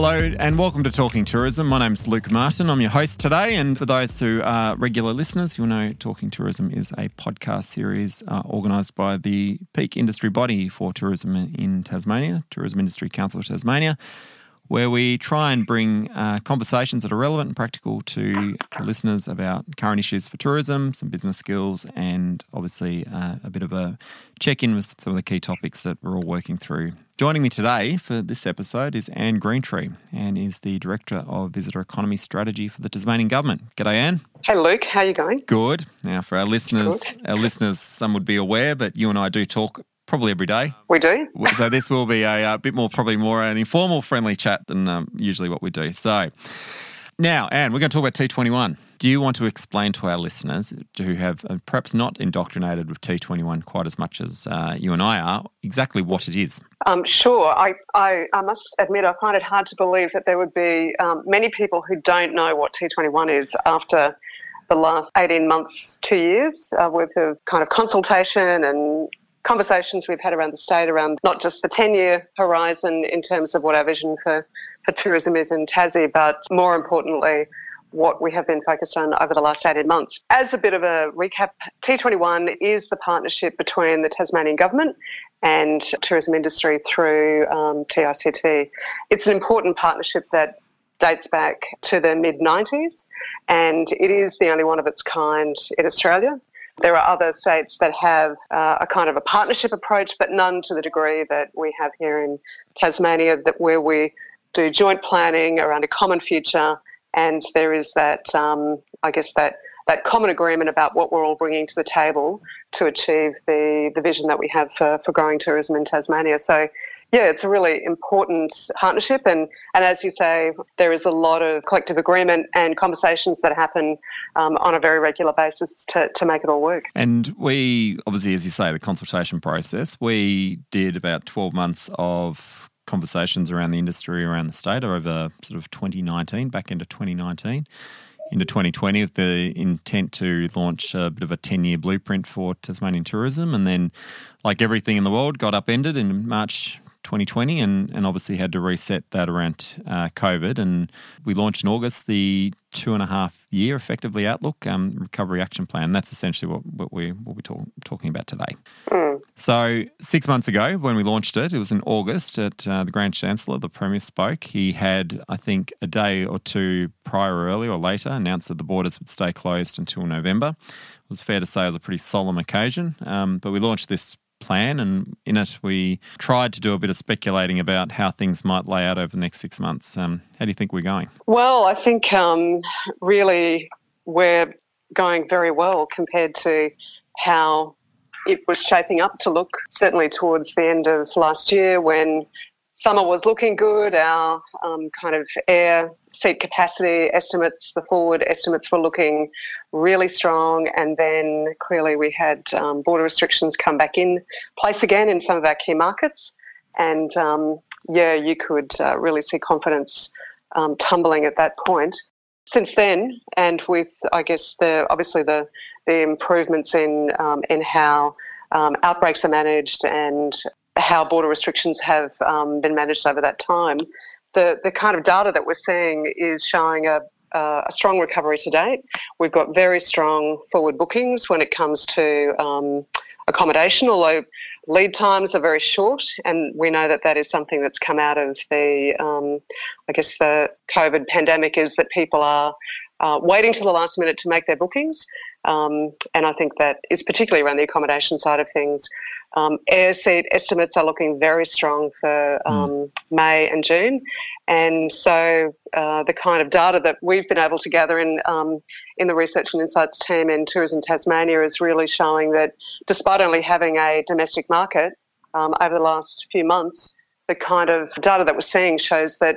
Hello and welcome to Talking Tourism. My name's Luke Martin. I'm your host today. And for those who are regular listeners, you'll know Talking Tourism is a podcast series uh, organised by the peak industry body for tourism in Tasmania, Tourism Industry Council of Tasmania, where we try and bring uh, conversations that are relevant and practical to, to listeners about current issues for tourism, some business skills, and obviously uh, a bit of a check in with some of the key topics that we're all working through Joining me today for this episode is Anne Greentree. Anne is the Director of Visitor Economy Strategy for the Tasmanian Government. G'day, Anne. Hey, Luke. How are you going? Good. Now, for our listeners, Good. our listeners, some would be aware, but you and I do talk probably every day. We do. so this will be a, a, bit more, probably more an informal, friendly chat than um, usually what we do. So now, Anne, we're going to talk about T21. Do you want to explain to our listeners who have uh, perhaps not indoctrinated with T21 quite as much as uh, you and I are exactly what it is? Um, sure. I, I, I, must admit, I find it hard to believe that there would be um, many people who don't know what T21 is after the last 18 months, two years uh, worth of kind of consultation and conversations we've had around the state around not just the 10 year horizon in terms of what our vision for, for tourism is in Tassie, but more importantly, what we have been focused on over the last 18 months. As a bit of a recap, T21 is the partnership between the Tasmanian government and tourism industry through um, TICT. It's an important partnership that dates back to the mid 90s and it is the only one of its kind in Australia. There are other states that have uh, a kind of a partnership approach, but none to the degree that we have here in Tasmania, that where we do joint planning around a common future and there is that, um, I guess, that that common agreement about what we're all bringing to the table to achieve the, the vision that we have for, for growing tourism in Tasmania. So, yeah, it's a really important partnership. And, and as you say, there is a lot of collective agreement and conversations that happen um, on a very regular basis to, to make it all work. And we, obviously, as you say, the consultation process, we did about 12 months of conversations around the industry around the state over sort of 2019, back into 2019, into 2020, with the intent to launch a bit of a 10 year blueprint for Tasmanian tourism. And then, like everything in the world, got upended in March 2020 and, and obviously had to reset that around uh, COVID. And we launched in August the two and a half year effectively outlook um, recovery action plan. That's essentially what, what we will be talk, talking about today. Mm. So six months ago, when we launched it, it was in August at uh, the Grand Chancellor. The Premier spoke. He had, I think, a day or two prior, or earlier or later, announced that the borders would stay closed until November. It was fair to say it was a pretty solemn occasion. Um, but we launched this plan. And in it, we tried to do a bit of speculating about how things might lay out over the next six months. Um, how do you think we're going? Well, I think um, really we're going very well compared to how it was shaping up to look, certainly towards the end of last year when summer was looking good. Our um, kind of air seat capacity estimates, the forward estimates were looking really strong. And then clearly we had um, border restrictions come back in place again in some of our key markets. And um, yeah, you could uh, really see confidence um, tumbling at that point. Since then, and with I guess the obviously the the improvements in um, in how um, outbreaks are managed and how border restrictions have um, been managed over that time, the, the kind of data that we're seeing is showing a, uh, a strong recovery to date. We've got very strong forward bookings when it comes to um, accommodation, although lead times are very short, and we know that that is something that's come out of the, um, I guess, the COVID pandemic is that people are uh, waiting till the last minute to make their bookings. Um, and I think that is particularly around the accommodation side of things. Um, air seat estimates are looking very strong for hmm. um, mm. May and June, and so uh, the kind of data that we've been able to gather in um, in the research and insights team in Tourism Tasmania is really showing that despite only having a domestic market um, over the last few months, the kind of data that we're seeing shows that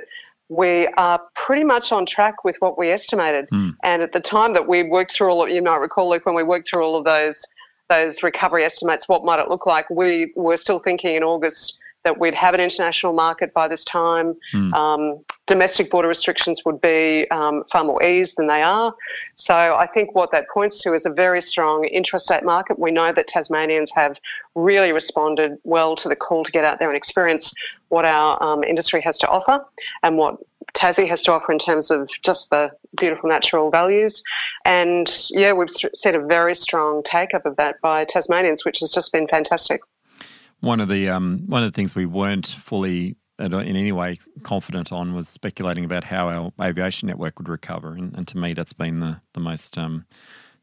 we are pretty much on track with what we estimated. Mm. And at the time that we worked through all of, you might recall, Luke, when we worked through all of those those recovery estimates, what might it look like? We were still thinking in August that we'd have an international market by this time. Mm. Um, domestic border restrictions would be um, far more eased than they are. So I think what that points to is a very strong intrastate market. We know that Tasmanians have really responded well to the call to get out there and experience what our um, industry has to offer and what Tassie has to offer in terms of just the beautiful natural values. And yeah, we've seen a very strong take up of that by Tasmanians, which has just been fantastic. One of the um, one of the things we weren't fully in any way confident on was speculating about how our aviation network would recover, and, and to me, that's been the the most um,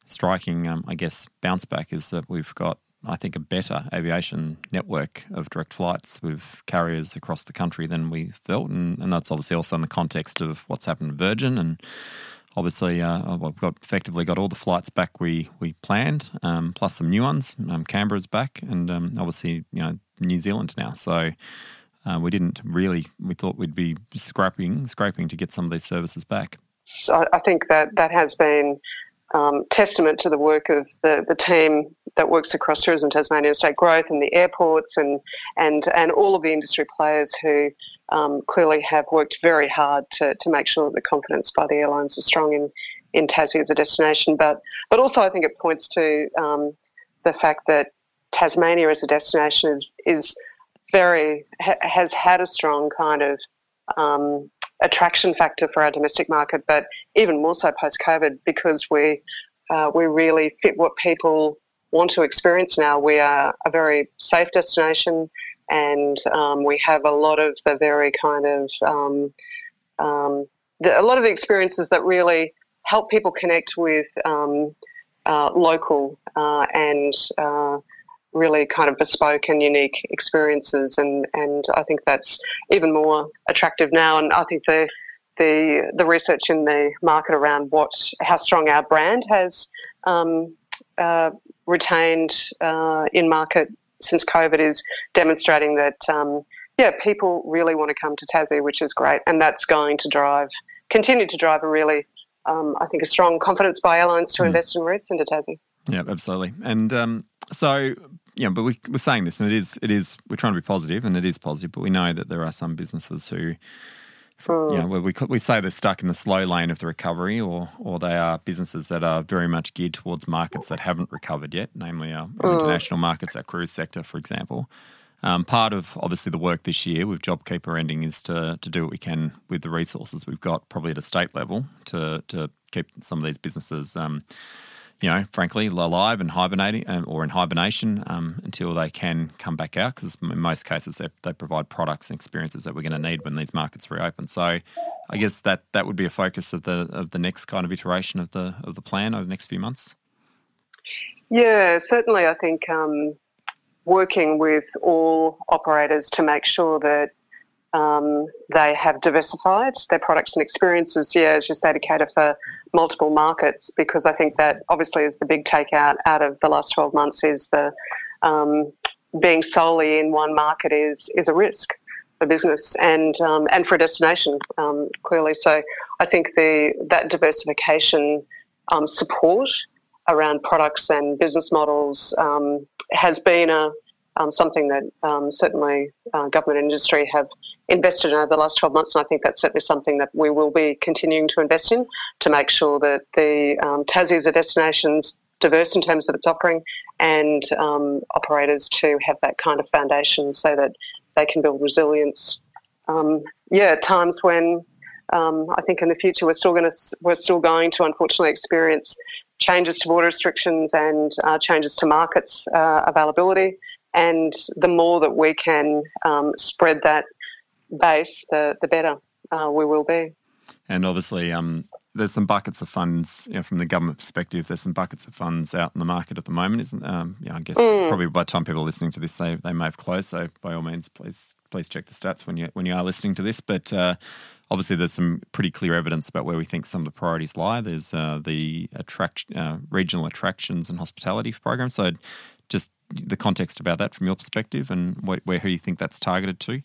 striking, um, I guess, bounce back is that we've got, I think, a better aviation network of direct flights with carriers across the country than we felt, and, and that's obviously also in the context of what's happened to Virgin and obviously uh, we've got effectively got all the flights back we we planned, um, plus some new ones. Um, Canberra's back, and um, obviously you know New Zealand now. So uh, we didn't really. We thought we'd be scraping scraping to get some of these services back. So I think that that has been. Um, testament to the work of the, the team that works across Tourism Tasmania State Growth and the airports and and and all of the industry players who um, clearly have worked very hard to, to make sure that the confidence by the airlines is strong in, in Tassie as a destination. But, but also, I think it points to um, the fact that Tasmania as a destination is, is very, ha, has had a strong kind of um, attraction factor for our domestic market, but even more so post COVID because we, uh, we really fit what people want to experience now. We are a very safe destination and um, we have a lot of the very kind of um, um, the, a lot of the experiences that really help people connect with um, uh, local uh, and uh, really kind of bespoke and unique experiences, and and I think that's even more attractive now. And I think the the the research in the market around what how strong our brand has um, uh, retained uh, in market since COVID is demonstrating that, um, yeah, people really want to come to Tassie, which is great. And that's going to drive, continue to drive a really, um, I think, a strong confidence by airlines to mm. invest in routes into Tassie. Yeah, absolutely. And um, so, yeah, but we, we're saying this, and it is, it is, we're trying to be positive, and it is positive, but we know that there are some businesses who, you know, where we we say they're stuck in the slow lane of the recovery, or or they are businesses that are very much geared towards markets that haven't recovered yet, namely our, our international markets, our cruise sector, for example. Um, part of obviously the work this year with JobKeeper ending is to to do what we can with the resources we've got, probably at a state level, to to keep some of these businesses. Um, you know, frankly, alive and hibernating um, or in hibernation um, until they can come back out because in most cases they, they provide products and experiences that we're going to need when these markets reopen. So I guess that that would be a focus of the of the next kind of iteration of the of the plan over the next few months. Yeah, certainly. I think um, working with all operators to make sure that um, they have diversified their products and experiences, yeah, as you say, to cater for multiple markets, because I think that obviously is the big takeout out of the last 12 months is the um, being solely in one market is is a risk for business and um, and for a destination um, clearly. So I think the that diversification um, support around products and business models um, has been a um, something that um, certainly uh, government and industry have invested in over the last 12 months. And I think that's certainly something that we will be continuing to invest in to make sure that the um, Tassie as a destination's diverse in terms of its offering and um, operators to have that kind of foundation so that they can build resilience. Um, yeah, at times when um, I think in the future we're still going to we're still going to unfortunately experience changes to border restrictions and uh, changes to markets uh, availability. And the more that we can um, spread that base, the, the better uh, we will be. And obviously, um, there's some buckets of funds you know, from the government perspective. There's some buckets of funds out in the market at the moment, isn't? Um, yeah, I guess mm. probably by the time people are listening to this, they, they may have closed. So by all means, please please check the stats when you when you are listening to this. But uh, obviously, there's some pretty clear evidence about where we think some of the priorities lie. There's uh, the attract uh, regional attractions and hospitality program. So just the context about that from your perspective and where, where who you think that's targeted to?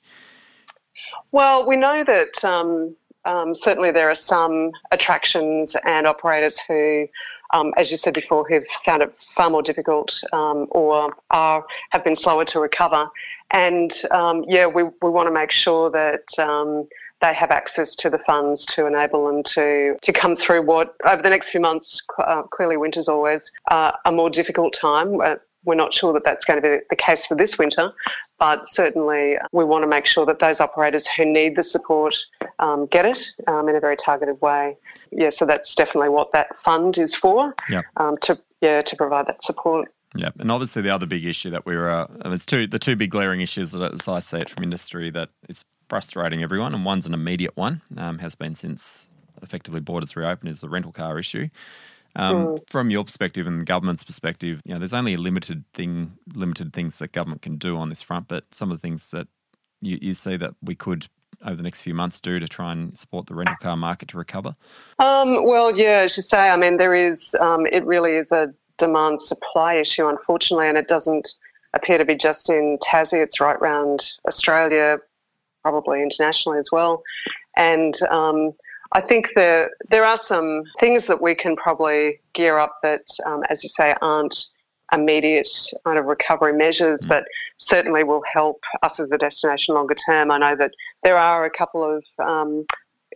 Well, we know that um, um, certainly there are some attractions and operators who, um, as you said before, who've found it far more difficult um, or are have been slower to recover. And um, yeah, we, we want to make sure that um, they have access to the funds to enable them to, to come through what, over the next few months, uh, clearly winter's always uh, a more difficult time. Uh, we're not sure that that's going to be the case for this winter, but certainly we want to make sure that those operators who need the support um, get it um, in a very targeted way. Yeah, so that's definitely what that fund is for. Yep. Um, to yeah to provide that support. Yeah, and obviously the other big issue that we were, uh, it's two the two big glaring issues that, as I see it from industry that is frustrating everyone, and one's an immediate one, um, has been since effectively borders reopened, is the rental car issue. Um, mm. From your perspective and the government's perspective, you know, there's only a limited thing, limited things that government can do on this front. But some of the things that you, you see that we could over the next few months do to try and support the rental car market to recover? Um, well, yeah, as you say, I mean, there is. Um, it really is a demand supply issue, unfortunately, and it doesn't appear to be just in Tassie. It's right around Australia, probably internationally as well. And um, I think there there are some things that we can probably gear up that, um, as you say, aren't immediate kind of recovery measures, mm. but certainly will help us as a destination longer term. I know that there are a couple of um,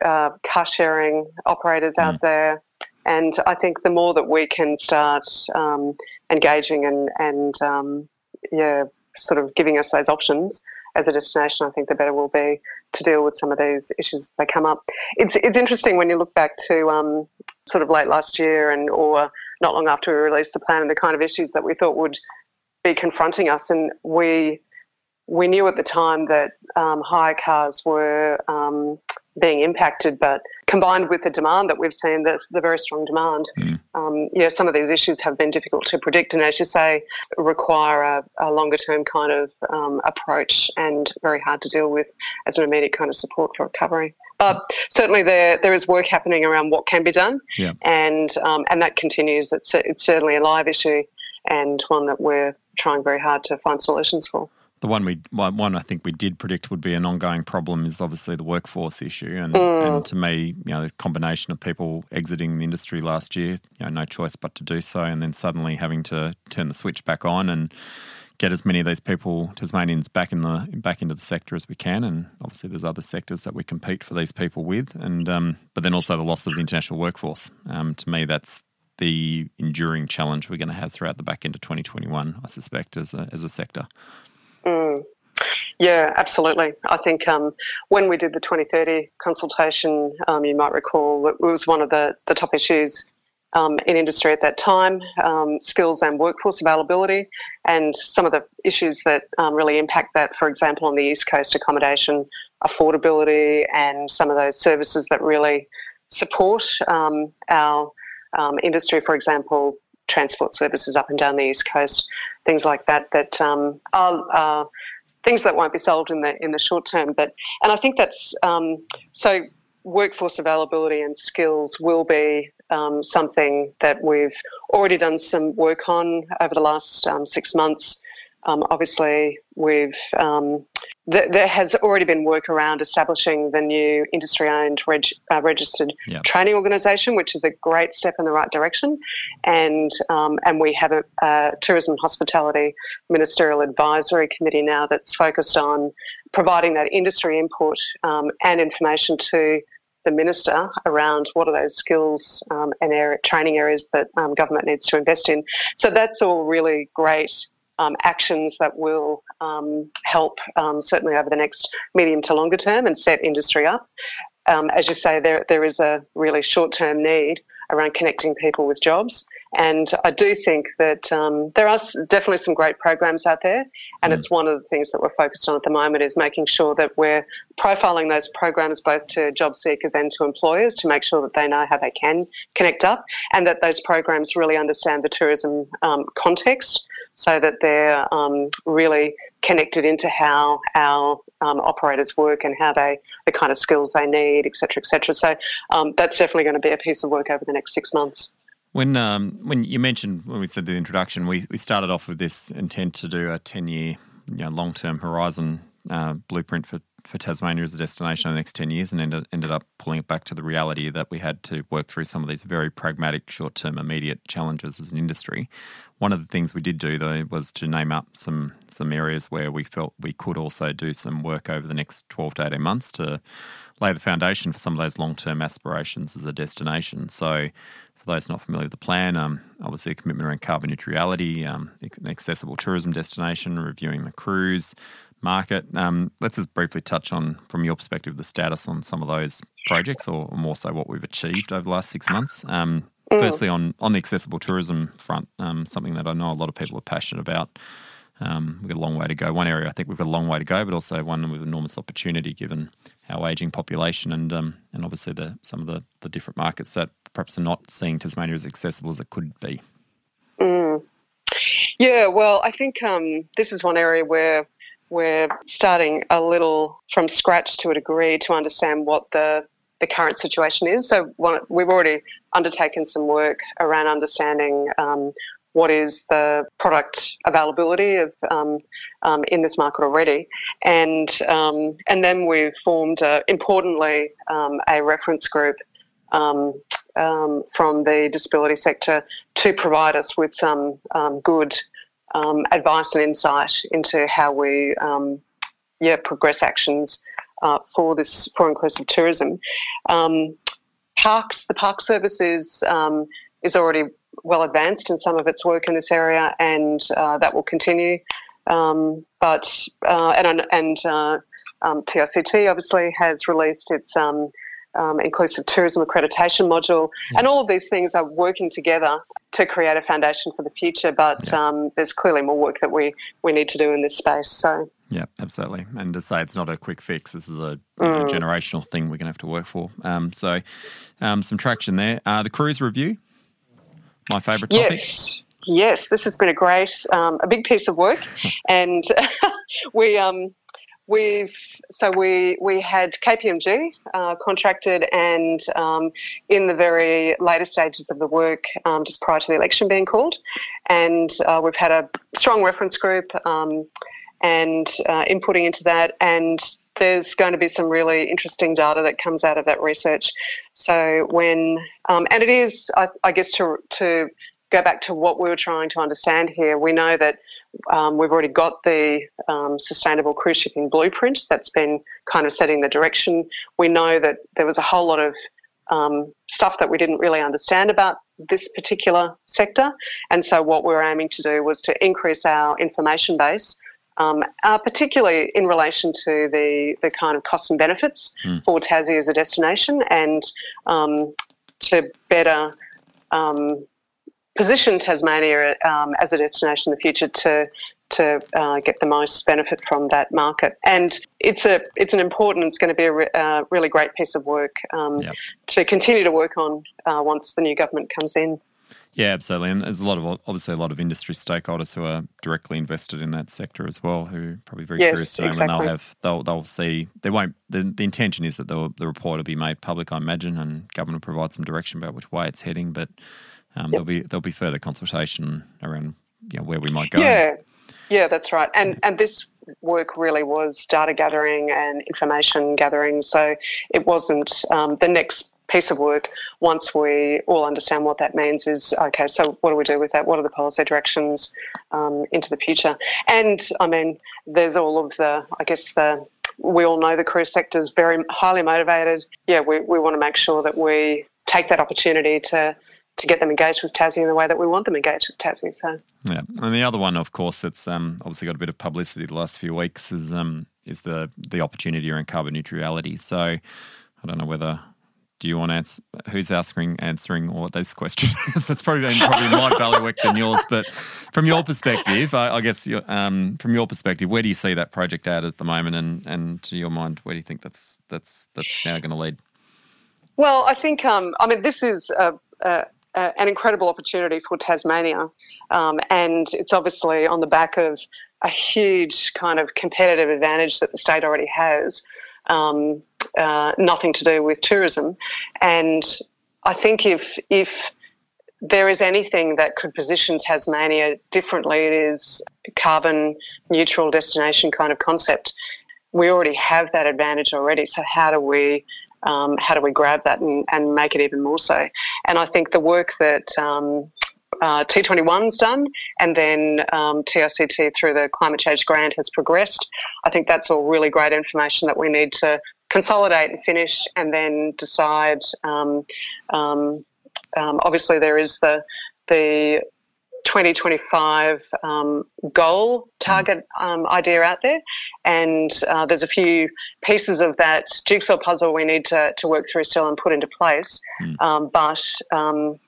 uh, car sharing operators mm. out there. And I think the more that we can start um, engaging and, and um, yeah, sort of giving us those options, as a destination, I think the better we'll be to deal with some of these issues as they come up. It's it's interesting when you look back to um, sort of late last year and or not long after we released the plan and the kind of issues that we thought would be confronting us, and we we knew at the time that um, hire cars were um, being impacted, but combined with the demand that we've seen, that's the very strong demand. Mm. Um, yeah, some of these issues have been difficult to predict, and as you say, require a, a longer term kind of um, approach and very hard to deal with as an immediate kind of support for recovery. But certainly, there there is work happening around what can be done, yeah. and um, and that continues. It's it's certainly a live issue and one that we're trying very hard to find solutions for the one we one I think we did predict would be an ongoing problem is obviously the workforce issue, and, mm. and to me, you know, the combination of people exiting the industry last year, you know, no choice but to do so, and then suddenly having to turn the switch back on and get as many of these people Tasmanians back in the back into the sector as we can, and obviously there's other sectors that we compete for these people with, and um, but then also the loss of the international workforce. Um, to me, that's the enduring challenge we're going to have throughout the back end of 2021, I suspect, as a, as a sector. Mm. Yeah, absolutely. I think um, when we did the 2030 consultation, um, you might recall it was one of the, the top issues um, in industry at that time um, skills and workforce availability, and some of the issues that um, really impact that, for example, on the East Coast accommodation affordability and some of those services that really support um, our industry, for example, transport services up and down the East Coast things like that that um, are, things that won't be solved in the in the short term. But and I think that's um, so workforce availability and skills will be um, something that we've already done some work on over the last um, six months. Um, obviously, we've um, th- there has already been work around establishing the new industry-owned reg- uh, registered yep. training organisation, which is a great step in the right direction. And um, and we have a, a tourism hospitality ministerial advisory committee now that's focused on providing that industry input um, and information to the minister around what are those skills um, and area, training areas that um, government needs to invest in. So that's all really great um, actions that will um, help um, certainly over the next medium to longer term and set industry up. Um, as you say, there there is a really short term need around connecting people with jobs. And I do think that um, there are definitely some great programs out there, and mm. it's one of the things that we're focused on at the moment is making sure that we're profiling those programs both to job seekers and to employers to make sure that they know how they can connect up, and that those programs really understand the tourism um, context so that they're um, really connected into how our um, operators work and how they the kind of skills they need, et cetera, et cetera. So um, that's definitely going to be a piece of work over the next six months. When um, when you mentioned when we said the introduction, we, we started off with this intent to do a ten year, you know, long term horizon uh, blueprint for for Tasmania as a destination in the next 10 years and ended, ended up pulling it back to the reality that we had to work through some of these very pragmatic, short term, immediate challenges as an industry. One of the things we did do, though, was to name up some, some areas where we felt we could also do some work over the next 12 to 18 months to lay the foundation for some of those long term aspirations as a destination. So, for those not familiar with the plan, um, obviously a commitment around carbon neutrality, um, an accessible tourism destination, reviewing the cruise market. Um, let's just briefly touch on, from your perspective, the status on some of those projects, or more so what we've achieved over the last six months. Um, mm. Firstly, on on the accessible tourism front, um, something that I know a lot of people are passionate about. Um, we've got a long way to go. One area I think we've got a long way to go, but also one with enormous opportunity given our ageing population and um, and obviously the some of the, the different markets that perhaps are not seeing Tasmania as accessible as it could be. Mm. Yeah, well, I think um, this is one area where we're starting a little from scratch to a degree to understand what the the current situation is. So one, we've already undertaken some work around understanding um, what is the product availability of um, um, in this market already, and um, and then we've formed uh, importantly um, a reference group um, um, from the disability sector to provide us with some good advice and insight into how we yeah progress actions uh, for this for inclusive tourism. Parks, the park service is is already well advanced in some of its work in this area, and uh, that will continue. Um, but uh, and and uh, um, TICT obviously has released its um, um, inclusive tourism accreditation module, yeah. and all of these things are working together to create a foundation for the future. But. Um, there's clearly more work that we we need to do in this space. So. Yeah, absolutely. And to say it's not a quick fix, this is a, mm. a generational thing we're going to have to work for. Um, so, um, some traction there. Uh, the cruise review, my favourite topic. Yes. Yes, this has been a great, um, a big piece of work, and we um, we've so we we had KPMG uh, contracted, and um, in the very later stages of the work, um, just prior to the election being called, and uh, we've had a strong reference group um, and uh, inputting into that, and there's going to be some really interesting data that comes out of that research. So when, um, and it is, I, I, guess, to to go back to what we were trying to understand here, we know that um, we've already got the um, sustainable cruise shipping blueprint that's been kind of setting the direction. We know that there was a whole lot of um, stuff that we didn't really understand about this particular sector. And so, what we were aiming to do was to increase our information base um, uh, particularly in relation to the, the kind of costs and benefits mm. for Tassie as a destination and um, to better um, position Tasmania um, as a destination in the future to to uh, get the most benefit from that market. And it's a it's an important. It's going to be a re, uh, really great piece of work um, yep. to continue to work on uh, once the new government comes in. Yeah, absolutely. And there's a lot of obviously a lot of industry stakeholders who are directly invested in that sector as well, who are probably very yes, curious to know exactly. when they'll have they'll they'll see they won't the, the intention is that the report will be made public, I imagine, and government will provide some direction about which way it's heading. But um, yep. there'll be there'll be further consultation around you know, where we might go. Yeah, yeah, that's right. And and this work really was data gathering and information gathering. So it wasn't um, the next piece of work once we all understand what that means is okay so what do we do with that what are the policy directions um, into the future and i mean there's all of the i guess the we all know the cruise sector is very highly motivated yeah we, we want to make sure that we take that opportunity to to get them engaged with Tassie in the way that we want them engaged with Tassie. So yeah, and the other one, of course, that's um, obviously got a bit of publicity the last few weeks is um, is the the opportunity around carbon neutrality. So I don't know whether do you want to answer who's answering answering all those questions? it's probably been probably my bailiwick than yours, but from your perspective, I, I guess um, from your perspective, where do you see that project at at the moment, and and to your mind, where do you think that's that's that's now going to lead? Well, I think um, I mean this is a, a, a, an incredible opportunity for Tasmania, um, and it's obviously on the back of a huge kind of competitive advantage that the state already has. Um, uh, nothing to do with tourism. And I think if if there is anything that could position Tasmania differently, it is carbon neutral destination kind of concept. we already have that advantage already. So how do we um, how do we grab that and, and make it even more so? And I think the work that um, uh, T21's done, and then um, TICT through the climate change grant has progressed. I think that's all really great information that we need to consolidate and finish, and then decide. Um, um, um obviously, there is the the 2025 um, goal target um, idea out there, and uh, there's a few pieces of that jigsaw puzzle we need to, to work through still and put into place. Mm. Um, but um,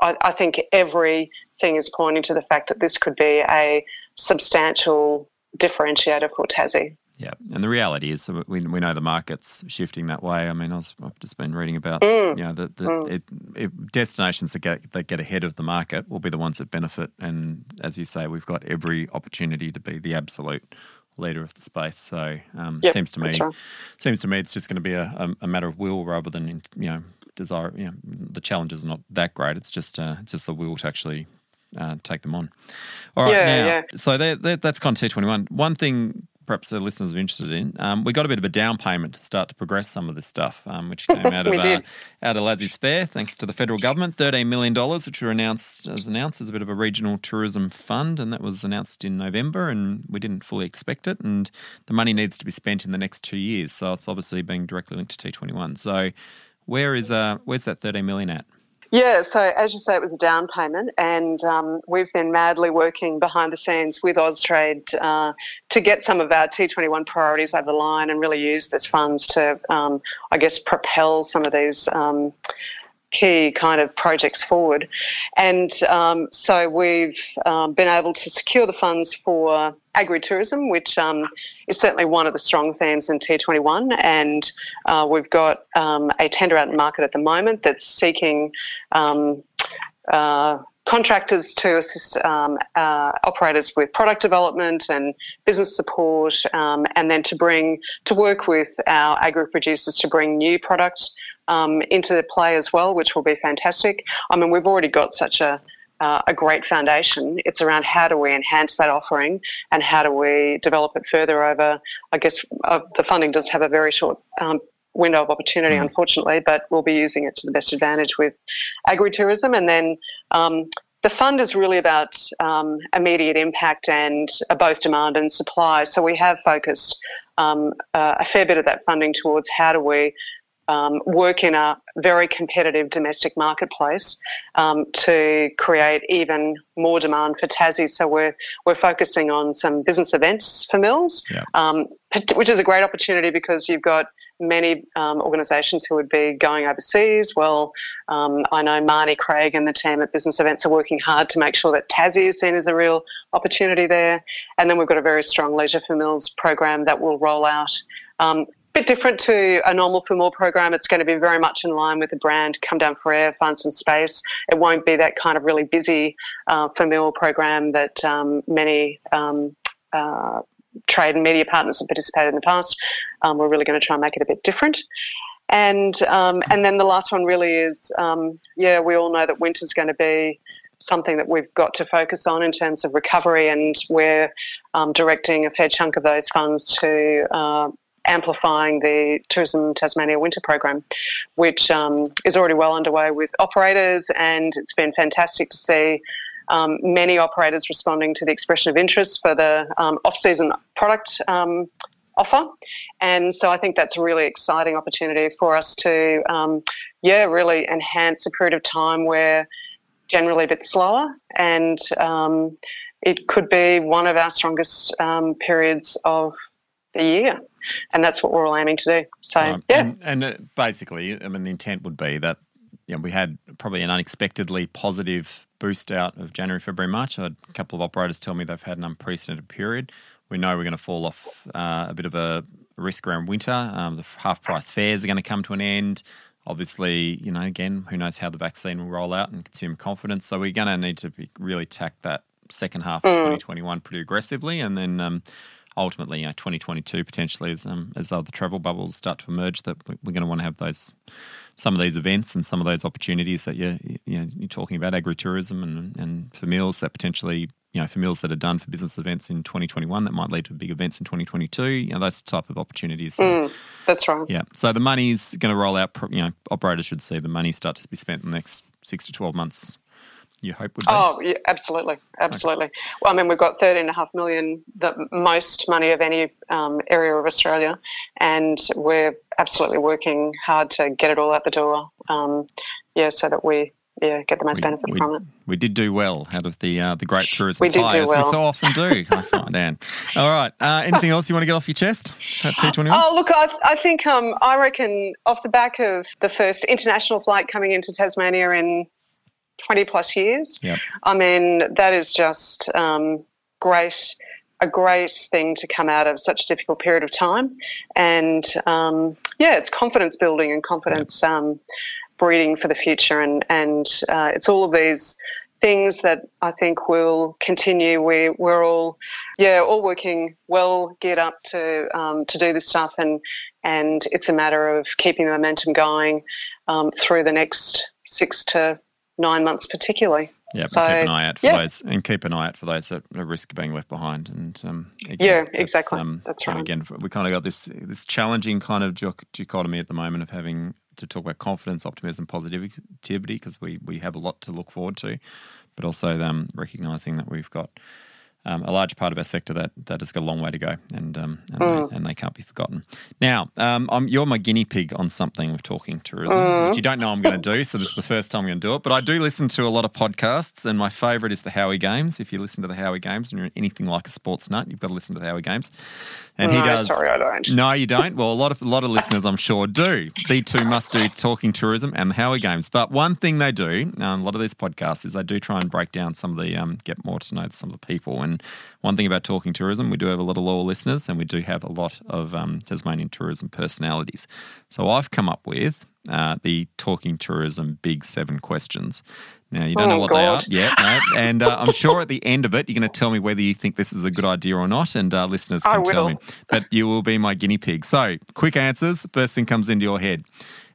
I, I, think everything is pointing to the fact that this could be a substantial differentiator for Tassie. Yeah, and the reality is we, we know the market's shifting that way. I mean, I have just been reading about mm. you know the, the mm. it, it, destinations that get that get ahead of the market will be the ones that benefit. And as you say, we've got every opportunity to be the absolute leader of the space. So um, yep, seems to me right. seems to me it's just going to be a, a, matter of will rather than you know desire. You know, the challenge is not that great. It's just uh, it's just the will to actually uh, take them on. All right, yeah, now, yeah. so that's kind of t twenty one. One thing perhaps the listeners are interested in. Um, we got a bit of a down payment to start to progress some of this stuff, um, which came out of uh, out of Lassie's Fair, thanks to the federal government, thirteen million dollars, which were announced as announced as a bit of a regional tourism fund, and that was announced in November, and we didn't fully expect it, and the money needs to be spent in the next two years, so it's obviously being directly linked to T twenty one. So, where is uh, where's that thirteen million at? Yeah, so as you say, it was a down payment, and um, we've been madly working behind the scenes with Austrade uh, to get some of our T21 priorities over the line and really use this funds to, um, I guess, propel some of these um, key kind of projects forward. And um, so we've um, been able to secure the funds for agritourism, which um, is certainly one of the strong themes in T21. And uh, we've got um, a tender out in market at the moment that's seeking. Um, uh, contractors to assist um, uh, operators with product development and business support, um, and then to bring to work with our agri producers to bring new products um, into the play as well, which will be fantastic. I mean, we've already got such a uh, a great foundation. It's around how do we enhance that offering and how do we develop it further over. I guess uh, the funding does have a very short um, window of opportunity, mm. unfortunately, but we'll be using it to the best advantage with agritourism. And then um, the fund is really about um, immediate impact and uh, both demand and supply. So we have focused um, uh, a fair bit of that funding towards how do we um, work in a very competitive domestic marketplace um, to create even more demand for Tassie. So we're we're focusing on some business events famils, yeah. um, which is a great opportunity because you've got many um, organisations who would be going overseas. Well, um, I know Marnie Craig and the team at Business Events are working hard to make sure that Tassie is seen as a real opportunity there. And then we've got a very strong Leisure Famils program that will roll out um, bit different to a normal famil program. It's going to be very much in line with the brand Come Down for Air, find some space. It won't be that kind of really busy uh, famil program that um, many um, uh, trade and media partners have participated in the past. Um, we're really going to try and make it a bit different. And um, and then the last one really is um, yeah we all know that winter's going to be something that we've got to focus on in terms of recovery, and we're um, directing a fair chunk of those funds to uh, amplifying the Tourism Tasmania Winter Program, which um, is already well underway with operators, and it's been fantastic to see. Um, many operators responding to the expression of interest for the um, off-season product um, offer, and so I think that's a really exciting opportunity for us to, um, yeah, really enhance a period of time where generally a bit slower, and um, it could be one of our strongest periods of the year and that's what we're all aiming to do. So um, yeah, and, and uh, basically, I mean, the intent would be that you know, we had probably an unexpectedly positive boost out of January, February, March. I had a couple of operators tell me they've had an unprecedented period. We know we're going to fall off uh, a bit of a risk around winter. Um, the half price fares are going to come to an end. Obviously, you know, again, who knows how the vaccine will roll out and consumer confidence. So we're going to need to be, really tack that second half of mm. 2021 pretty aggressively. And then um, ultimately, you know, 2022 potentially as um, as other travel bubbles start to emerge, that we're going to want to have those some of these events and some of those opportunities that you're you know, you're talking about agritourism and and famils that potentially you know, famils that are done for business events in 2021 that might lead to big events in 2022. You know, those type of opportunities. Mm, that's right. Yeah. So the money's going to roll out. You know, operators should see the money start to be spent in the next six to 12 months you hope would be? Oh, yeah, absolutely, absolutely. Okay. Well, I mean, we've got thirteen and a half million, the most money of any um, area of Australia, and we're absolutely working hard to get it all out the door. Um, yeah, so that we yeah get the most we, benefit we, from it. We did do well out of the uh, the great tourism we did do as well. we so often do. I find, Anne. All right. Uh, anything else you want to get off your chest? T twenty one. Oh, look, I, I think um, I reckon off the back of the first international flight coming into Tasmania in 20 plus years. Yep. I mean, that is just um, great, a great thing to come out of such a difficult period of time. And um, yeah, it's confidence building and confidence yep. um, breeding for the future. And, and uh, it's all of these things that I think will continue. We, we're all, yeah, all working well, geared up to, um, to do this stuff. And, and it's a matter of keeping the momentum going um, through the next six to nine months particularly. Yeah, so, keep an eye out for yeah. those, and keep an eye out for those that risk being left behind. And um, again, yeah, that's, exactly. Um, that's right. Again, we kind of got this this challenging kind of dichotomy at the moment of having to talk about confidence, optimism, positivity, because we we have a lot to look forward to, but also um, recognizing that we've got um, a large part of our sector that that has got a long way to go, and um, and, mm. they, and, they, can't be forgotten. Now, um, you're my guinea pig on something with talking tourism, mm. which you don't know I'm going to do. So this is the first time I'm going to do it. But I do listen to a lot of podcasts, and my favourite is the Howie Games. If you listen to the Howie Games and you're anything like a sports nut, you've got to listen to the Howie Games. And no, he does. Sorry, I don't. No, you don't. Well, a lot of a lot of listeners, I'm sure, do. The two must do talking tourism and the Howie Games. But one thing they do, um, a lot of these podcasts, is they do try and break down some of the um, get more to know some of the people. And one thing about talking tourism, we do have a lot of loyal listeners, and we do have a lot of um, Tasmanian tourism personalities. So I've come up with uh, the talking tourism big seven questions. Now, you don't oh, know what God. they are yet, no. and uh, I'm sure at the end of it, you're going to tell me whether you think this is a good idea or not, and uh, listeners can tell me. But you will be my guinea pig. So, quick answers. First thing comes into your head.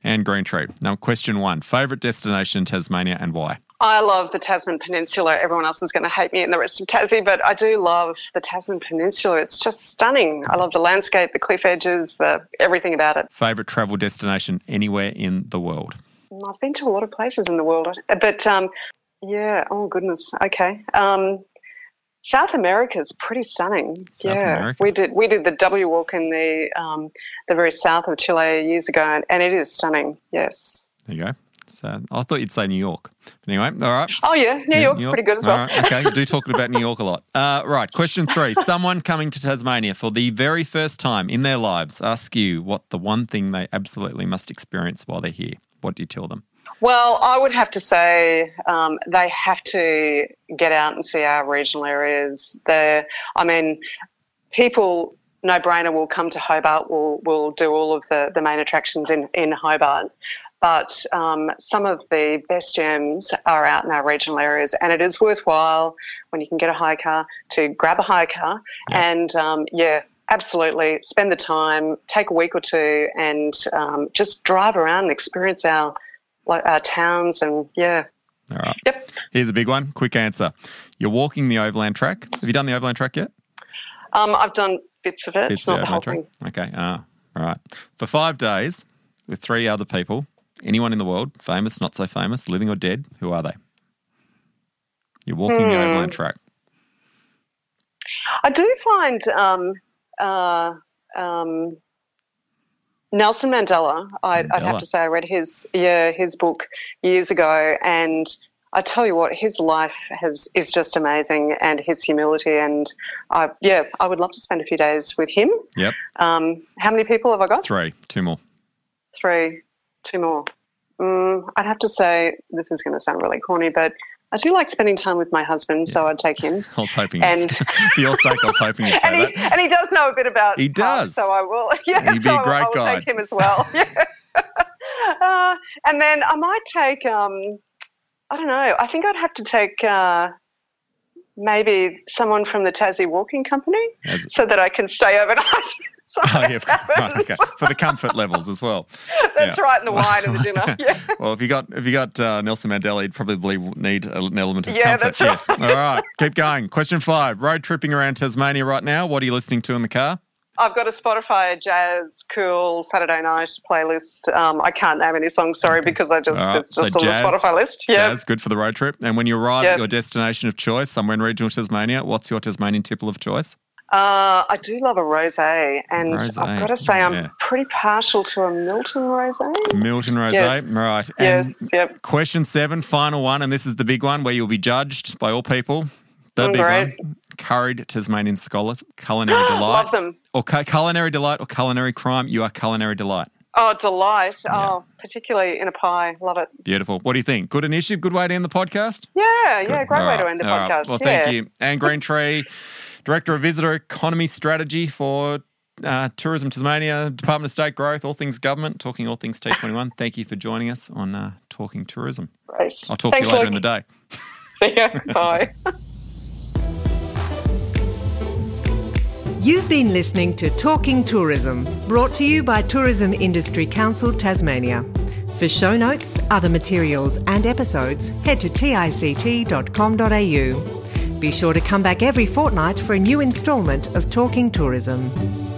Anne Greentree. Now, question one Favourite destination in Tasmania and why? I love the Tasman Peninsula. Everyone else is going to hate me in the rest of Tassie, but I do love the Tasman Peninsula. It's just stunning. I love the landscape, the cliff edges, the everything about it. Favourite travel destination anywhere in the world? I've been to a lot of places in the world, but um, yeah, oh goodness, okay. Um, South America is pretty stunning. South yeah, America. we did we did the W walk in the um, the very south of Chile years ago, and, and it is stunning. Yes. There you go. So I thought you'd say New York. Anyway, all right. Oh yeah, New yeah, York's New York. pretty good as well. Right, okay, you do talk about New York a lot. Uh, right. Question three: Someone coming to Tasmania for the very first time in their lives ask you what the one thing they absolutely must experience while they're here. What do you tell them? Well, I would have to say um, they have to get out and see our regional areas. There, I mean, people no brainer will come to Hobart. Will will do all of the, the main attractions in in Hobart. But um, some of the best gems are out in our regional areas, and it is worthwhile when you can get a hire car to grab a hire car yeah. and um, yeah, absolutely spend the time, take a week or two, and um, just drive around and experience our like our towns and yeah. All right. Yep. Here's a big one. Quick answer. You're walking the overland track. Have you done the overland track yet? Um, I've done bits of it. Bits not the, whole track. thing. Okay. Ah, all right. For five days with three other people, anyone in the world, famous, not so famous, living or dead, who are they? You're walking hmm. the overland track. I do find um, uh, um, Nelson Mandela, I'd, Mandela. I'd, have to say, I read his yeah his book years ago, and I tell you what, his life has is just amazing, and his humility, and I yeah, I would love to spend a few days with him. Yep. Um, how many people have I got? Three, two more. Three, two more. Mm, I'd have to say this is going to sound really corny, but I do like spending time with my husband, yeah. so I'd take him. I was hoping, and for your sake, I was hoping you'd say and he, that. And he does know a bit about. He does, so I will. Yeah, he'd so be a great I will guy. take him as well. yeah. uh, and then I might take. Um, I don't know. I think I'd have to take. Uh, maybe someone from the Tassie Walking Company, As, so that I can stay overnight. So Oh, yeah, right, okay. For the comfort levels as well. That's Yeah. right, and the wine and the dinner. Yeah. Well, if you got if you got uh, Nelson Mandela, you'd probably need an element of comfort. Yeah, comfort. that's yes. All right, keep going. Question five: Road tripping around Tasmania right now. What are you listening to in the car? I've got a Spotify jazz cool Saturday night playlist. Um, I can't name any songs, sorry, because I just right, it's just so on jazz- the Spotify list. Yeah. Jazz, good for the road trip. And when you arrive Yeah. at your destination of choice, somewhere in regional Tasmania, what's your Tasmanian tipple of choice? Uh, I do love a rosé, and Rosé, I've got to say I'm yeah. pretty partial to a Milton rosé. Milton Rosé. Yes. Right. And Yes, yep. Question seven, final one, and this is the big one where you'll be judged by all people. The Oh, big great. one. Curried Tasmanian scallops, culinary delight. Love them. Or cu- culinary delight or culinary crime. You are culinary delight. Oh, delight. Oh, particularly in a pie. Love it. Beautiful. What do you think? Good initiative? Good way to end the podcast? Yeah, yeah, Good. great All way to end the All right. podcast. Well, yeah. thank you. Anne Greentree, Director of Visitor Economy Strategy for uh, Tourism Tasmania, Department of State Growth, all things government, talking all things T21. Thank you for joining us on uh, Talking Tourism. Great. I'll talk Thanks, to you later Luke. in the day. See ya. Bye. You've been listening to Talking Tourism, brought to you by Tourism Industry Council Tasmania. For show notes, other materials, and episodes, head to tict.com.au. Be sure to come back every fortnight for a new instalment of Talking Tourism.